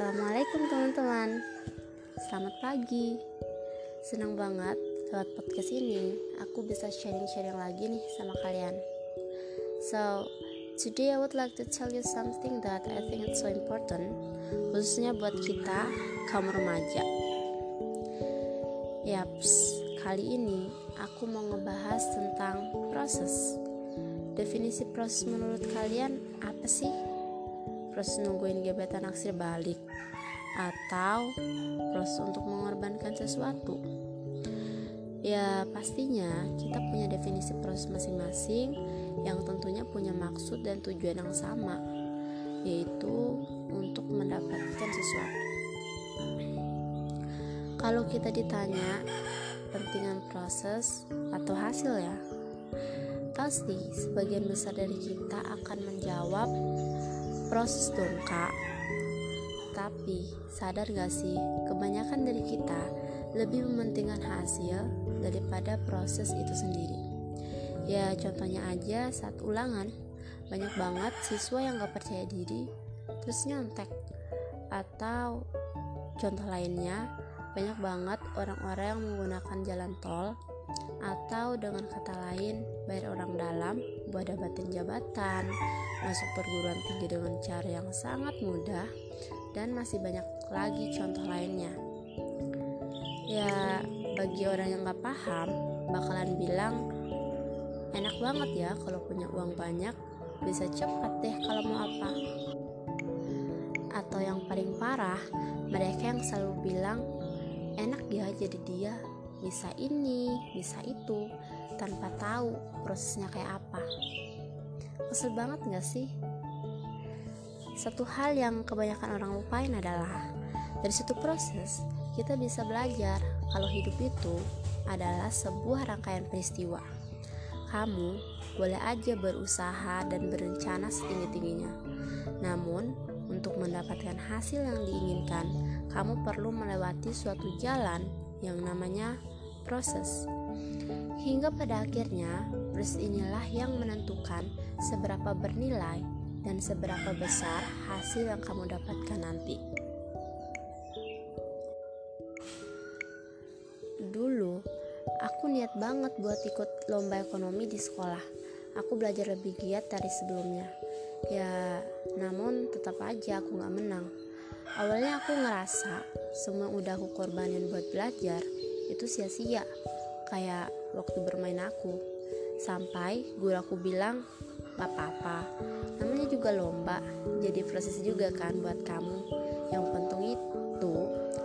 Assalamualaikum teman-teman. Selamat pagi. Senang banget lewat podcast ini. Aku bisa sharing-sharing lagi nih sama kalian. So, today I would like to tell you something that I think it's so important Khususnya buat kita, kaum remaja. Yaps, kali ini aku mau ngebahas tentang proses. Definisi proses menurut kalian apa sih? Proses nungguin gebetan naksir balik. Atau proses untuk mengorbankan sesuatu. Ya pastinya kita punya definisi proses masing-masing yang tentunya punya maksud dan tujuan yang sama yaitu untuk mendapatkan sesuatu. Kalau kita ditanya pentingan proses atau hasil ya pasti sebagian besar dari kita akan menjawab proses dong kak. Tapi sadar gak sih kebanyakan dari kita lebih mementingkan hasil daripada proses itu sendiri? Ya contohnya aja saat ulangan banyak banget siswa yang gak percaya diri terus nyontek. Atau contoh lainnya banyak banget orang-orang yang menggunakan jalan tol atau dengan kata lain bayar orang dalam buat dapatin jabatan masuk perguruan tinggi dengan cara yang sangat mudah dan masih banyak lagi contoh lainnya. Ya bagi orang yang gak paham bakalan bilang enak banget ya kalau punya uang banyak bisa cepat deh kalau mau apa. Atau yang paling parah mereka yang selalu bilang enak ya jadi dia bisa ini, bisa itu, tanpa tahu prosesnya kayak apa. Kesel banget gak sih? Satu hal yang kebanyakan orang lupain adalah dari situ proses kita bisa belajar kalau hidup itu adalah sebuah rangkaian peristiwa. Kamu boleh aja berusaha dan berencana setinggi-tingginya. Namun, untuk mendapatkan hasil yang diinginkan, kamu perlu melewati suatu jalan yang namanya proses. Hingga pada akhirnya, proses inilah yang menentukan seberapa bernilai dan seberapa besar hasil yang kamu dapatkan nanti. Dulu, aku niat banget buat ikut lomba ekonomi di sekolah. Aku belajar lebih giat dari sebelumnya. Ya, namun tetap aja aku gak menang. Awalnya aku ngerasa semua udah aku korbanin buat belajar, itu sia-sia kayak waktu bermain aku. Sampai guru aku bilang gak apa-apa. Namanya juga lomba jadi proses juga kan buat kamu. Yang penting itu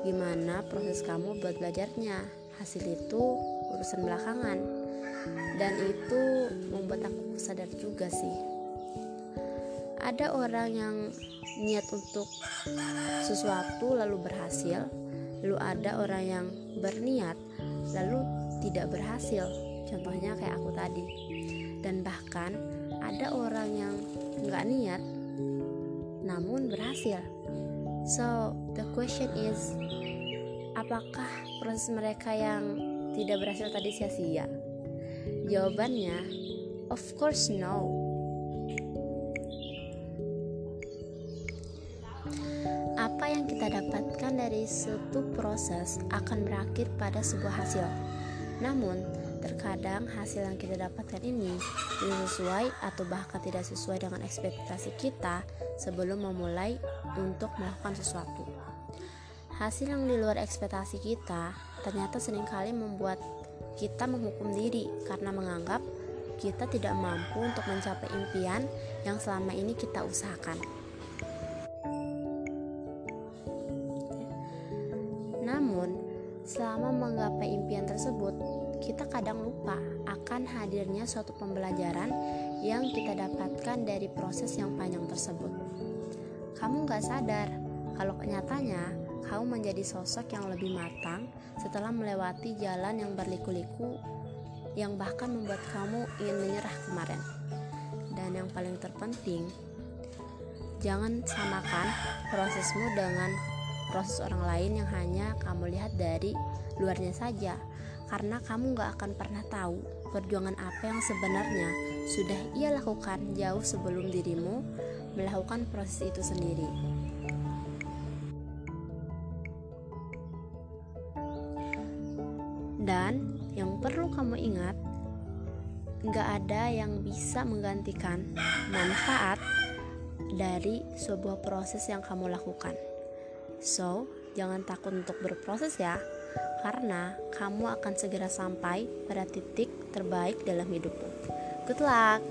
gimana proses kamu buat belajarnya. Hasil itu urusan belakangan. Dan itu membuat aku sadar juga sih. Ada orang yang niat untuk sesuatu lalu berhasil lalu ada orang yang berniat lalu tidak berhasil contohnya kayak aku tadi. Dan bahkan ada orang yang nggak niat namun berhasil. So the question is apakah proses mereka yang tidak berhasil tadi sia-sia? Jawabannya of course no. Apa yang kita dapatkan dari suatu proses akan berakhir pada sebuah hasil. Namun, terkadang hasil yang kita dapatkan ini tidak sesuai atau bahkan tidak sesuai dengan ekspektasi kita sebelum memulai untuk melakukan sesuatu. Hasil yang di luar ekspektasi kita ternyata sering kali membuat kita menghukum diri karena menganggap kita tidak mampu untuk mencapai impian yang selama ini kita usahakan. Selama menggapai impian tersebut, kita kadang lupa akan hadirnya suatu pembelajaran yang kita dapatkan dari proses yang panjang tersebut. Kamu gak sadar kalau kenyataannya kamu menjadi sosok yang lebih matang setelah melewati jalan yang berliku-liku yang bahkan membuat kamu ingin menyerah kemarin. Dan yang paling terpenting, jangan samakan prosesmu dengan proses orang lain yang hanya kamu lihat dari luarnya saja, karena kamu gak akan pernah tahu perjuangan apa yang sebenarnya sudah ia lakukan jauh sebelum dirimu melakukan proses itu sendiri. Dan yang perlu kamu ingat, gak ada yang bisa menggantikan manfaat dari sebuah proses yang kamu lakukan. So, jangan takut untuk berproses ya, karena kamu akan segera sampai pada titik terbaik dalam hidupmu. Good luck!